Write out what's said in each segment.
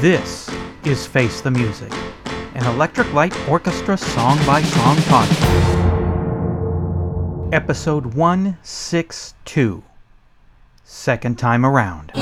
This is Face the Music, an Electric Light Orchestra song by song podcast. Episode 162, second time around.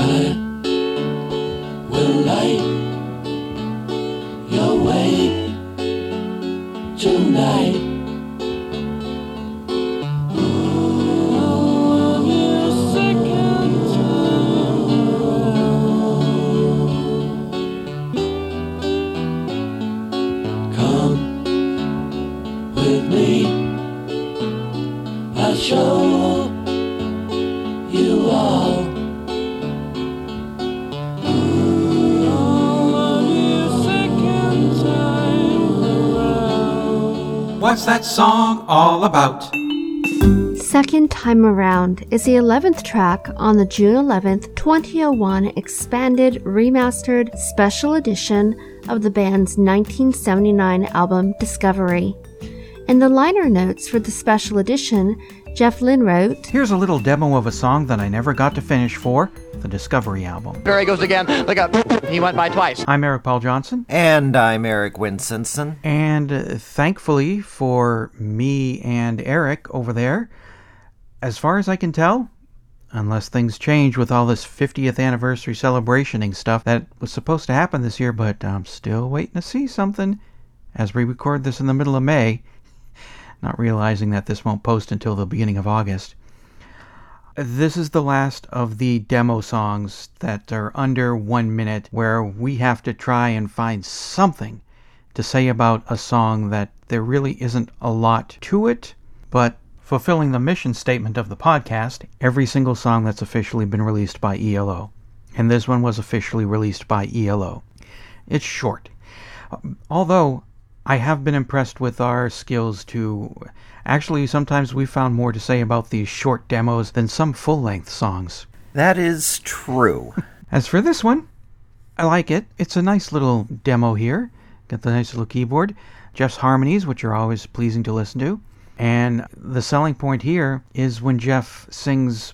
Show you all. What's that song all about? Second Time Around is the 11th track on the June 11th, 2001 expanded remastered special edition of the band's 1979 album Discovery. In the liner notes for the special edition, Jeff Lynne wrote, Here's a little demo of a song that I never got to finish for the Discovery album. There he goes again. Look out. He went by twice. I'm Eric Paul Johnson, And I'm Eric Winsenson. and uh, thankfully for me and Eric over there, as far as I can tell, unless things change with all this 50th anniversary celebrationing stuff that was supposed to happen this year, but I'm still waiting to see something as we record this in the middle of May, not realizing that this won't post until the beginning of August. This is the last of the demo songs that are under one minute where we have to try and find something to say about a song that there really isn't a lot to it, but fulfilling the mission statement of the podcast, every single song that's officially been released by ELO. And this one was officially released by ELO. It's short. Um, although I have been impressed with our skills to actually sometimes we found more to say about these short demos than some full-length songs. That is true. As for this one, I like it. It's a nice little demo here. Got the nice little keyboard. Jeff's harmonies, which are always pleasing to listen to. And the selling point here is when Jeff sings.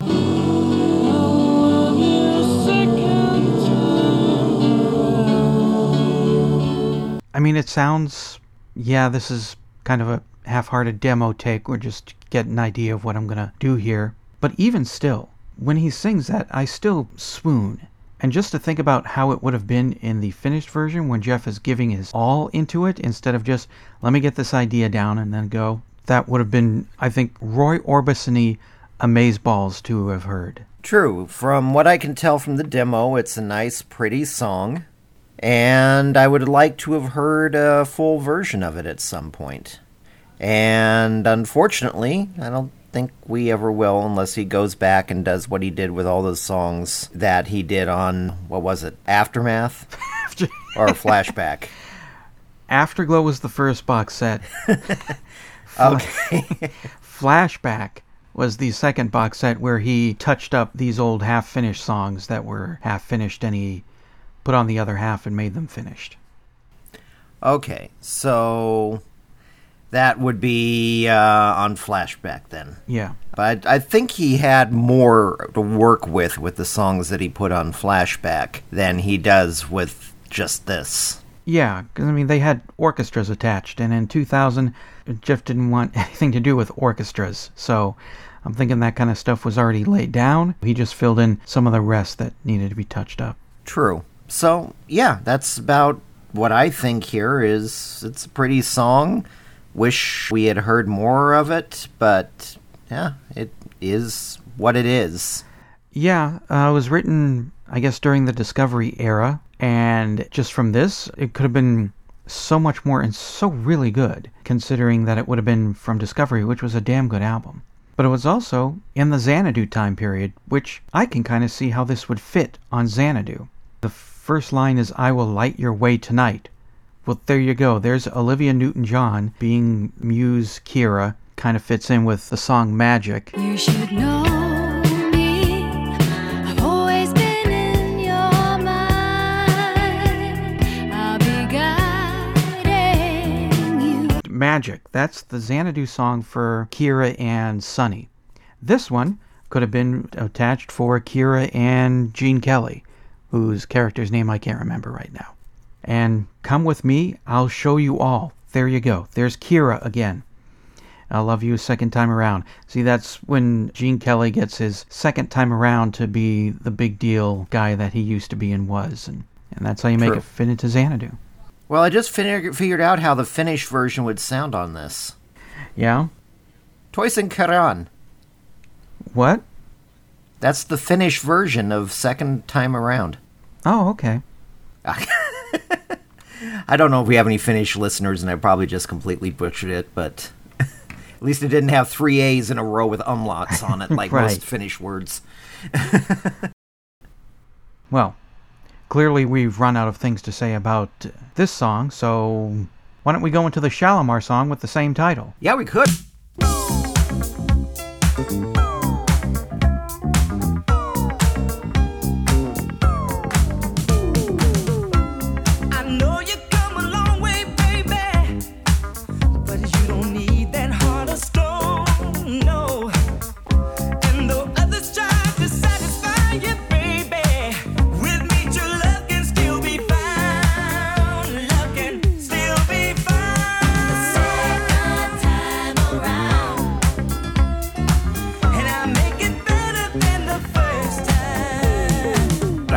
I mean, it sounds. Yeah, this is kind of a half hearted demo take or just get an idea of what I'm going to do here. But even still, when he sings that, I still swoon. And just to think about how it would have been in the finished version when Jeff is giving his all into it instead of just, let me get this idea down and then go, that would have been, I think, Roy Orbison amazeballs to have heard. True. From what I can tell from the demo, it's a nice, pretty song. And I would like to have heard a full version of it at some point. And unfortunately, I don't think we ever will unless he goes back and does what he did with all those songs that he did on, what was it, Aftermath? or Flashback? Afterglow was the first box set. Okay. Flashback was the second box set where he touched up these old half finished songs that were half finished and he put on the other half and made them finished. Okay, so that would be uh, on flashback then. Yeah. But I think he had more to work with with the songs that he put on flashback than he does with just this. Yeah, because I mean, they had orchestras attached, and in 2000, Jeff didn't want anything to do with orchestras. So I'm thinking that kind of stuff was already laid down. He just filled in some of the rest that needed to be touched up. True. So, yeah, that's about what I think here is it's a pretty song. Wish we had heard more of it, but yeah, it is what it is. Yeah, uh, it was written, I guess, during the Discovery era, and just from this, it could have been so much more and so really good, considering that it would have been from Discovery, which was a damn good album. But it was also in the Xanadu time period, which I can kind of see how this would fit on Xanadu. The first line is, I will light your way tonight. Well, there you go. There's Olivia Newton John being Muse Kira. Kind of fits in with the song Magic. You should know me. I've always been in your mind. I'll be guiding you. Magic. That's the Xanadu song for Kira and Sonny. This one could have been attached for Kira and Gene Kelly, whose character's name I can't remember right now. And come with me, I'll show you all. There you go. There's Kira again. I'll love you a second time around. See, that's when Gene Kelly gets his second time around to be the big deal guy that he used to be and was. And, and that's how you make True. it fit into Xanadu. Well, I just fin- figured out how the Finnish version would sound on this. Yeah? Toisen Karan. What? That's the Finnish version of Second Time Around. Oh, okay. I don't know if we have any Finnish listeners, and I probably just completely butchered it, but at least it didn't have three A's in a row with umlauts on it, like Right. most Finnish words. Well, clearly we've run out of things to say about this song, so why don't we go into the Shalamar song with the same title? Yeah, we could.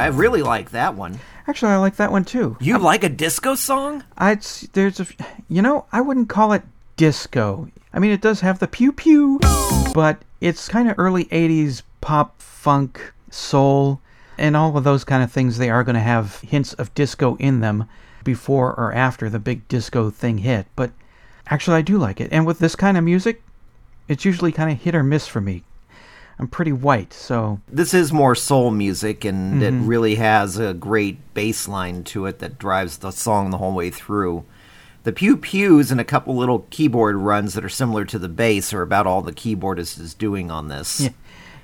I really like that one. Actually, I like that one too. You like a disco song? I'd there's a you know I wouldn't call it disco. I mean it does have the pew pew, but it's kind of early '80s pop, funk, soul, and all of those kind of things. They are going to have hints of disco in them before or after the big disco thing hit. But actually, I do like it. And with this kind of music, it's usually kind of hit or miss for me. I'm pretty white, so This is more soul music, and it Mm-hmm. really has a great bass line to it that drives the song the whole way through. The pew pews and a couple little keyboard runs that are similar to the bass are about all the keyboardist is doing on this. Yeah,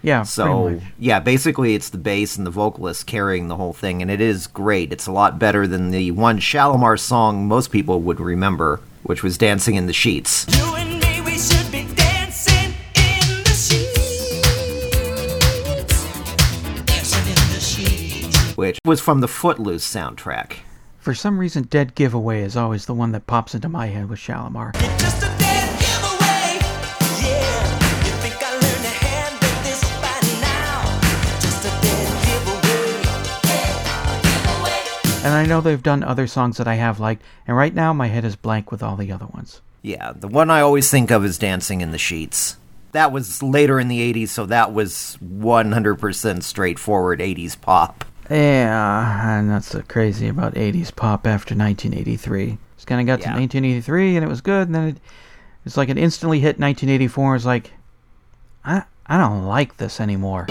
yeah. So much. yeah, basically it's the bass and the vocalist carrying the whole thing, and it is great. It's a lot better than the one Shalamar song most people would remember, which was "Dancing in the Sheets," which was from the Footloose soundtrack. For some reason, Dead Giveaway is always the one that pops into my head with Shalamar. Just a dead giveaway. Yeah. You think I learned to handle this by now? Just a dead giveaway. And I know they've done other songs that I have liked, and right now my head is blank with all the other ones. Yeah, the one I always think of is Dancing in the Sheets. That was later in the 80s, so that was 100% straightforward 80s pop. Yeah, uh, I'm not crazy about 80s pop after 1983. Just kind of got Yeah. to 1983 and it was good, and then it, it's like it instantly hit 1984 and it's like, I, I don't like this anymore.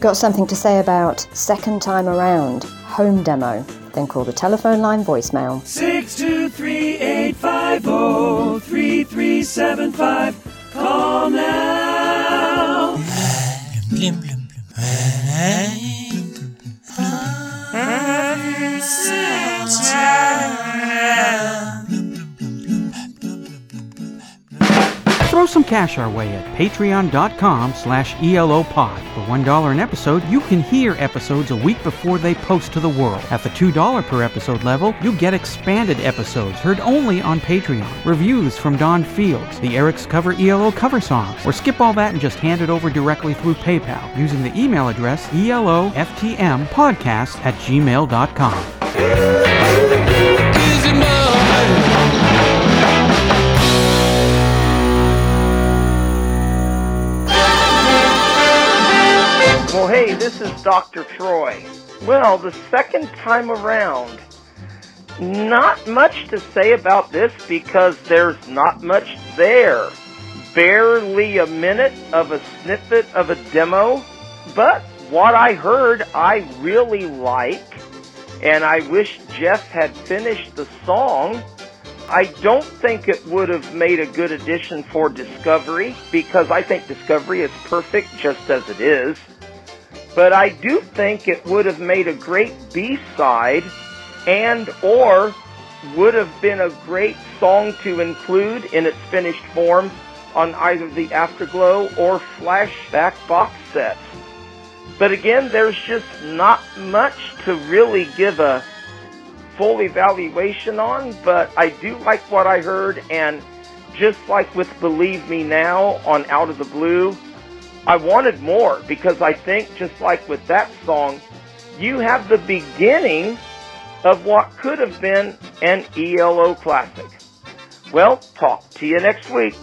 Got something to say about second time around, home demo? Then call the telephone line voicemail. 623-850-3375. Call now. Римлян. Cash our way at patreon.com slash elopod. For $1 an episode, you can hear episodes a week before they post to the world. At the $2 per episode level, you get expanded episodes heard only on Patreon, reviews from Don Fields, the Eric's Cover ELO cover songs, or skip all that and just hand it over directly through PayPal using the email address eloftmpodcast at gmail.com. hey, this is Dr. Troy. Well, the second time around, not much to say about this because there's not much there. Barely a minute of a snippet of a demo, but what I heard I really like, and I wish Jeff had finished the song. I don't think it would have made a good addition for Discovery because I think Discovery is perfect just as it is. But I do think it would have made a great B-side and or would have been a great song to include in its finished form on either the Afterglow or Flashback box sets. But again, there's just not much to really give a full evaluation on, but I do like what I heard, and just like with Believe Me Now on Out of the Blue, I wanted more because I think, just like with that song, you have the beginning of what could have been an ELO classic. Well, talk to you next week.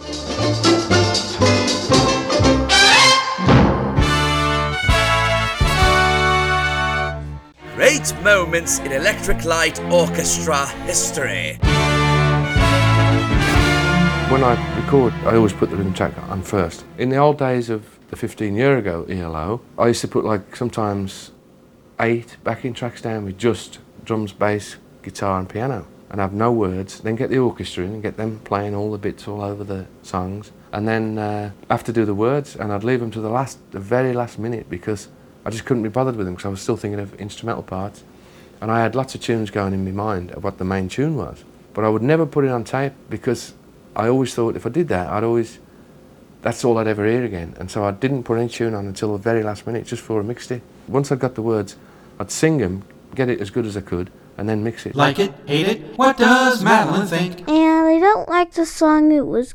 Great moments in Electric Light Orchestra history. When I record, I always put the rhythm track on first. In the old days of the 15 year ago ELO, I used to put like sometimes eight backing tracks down with just drums, bass, guitar, and piano, and have no words. Then get the orchestra in and get them playing all the bits all over the songs, and then uh, have to do the words. And I'd leave them to the last, the very last minute because I just couldn't be bothered with them because I was still thinking of instrumental parts. And I had lots of tunes going in my mind of what the main tune was, but I would never put it on tape because I always thought if I did that, I'd always that's all I'd ever hear again. And so I didn't put any tune on until the very last minute, just for a mixed it. Once I'd got the words, I'd sing them, get it as good as I could, and then mix it. Like it, hate it, what does Madeline think? And I don't like the song, it was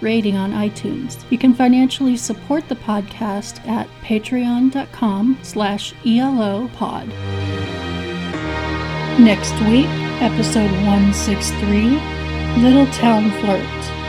rating on iTunes. You can financially support the podcast at patreon.com slash elopod. Next week, episode 163, Little Town Flirt.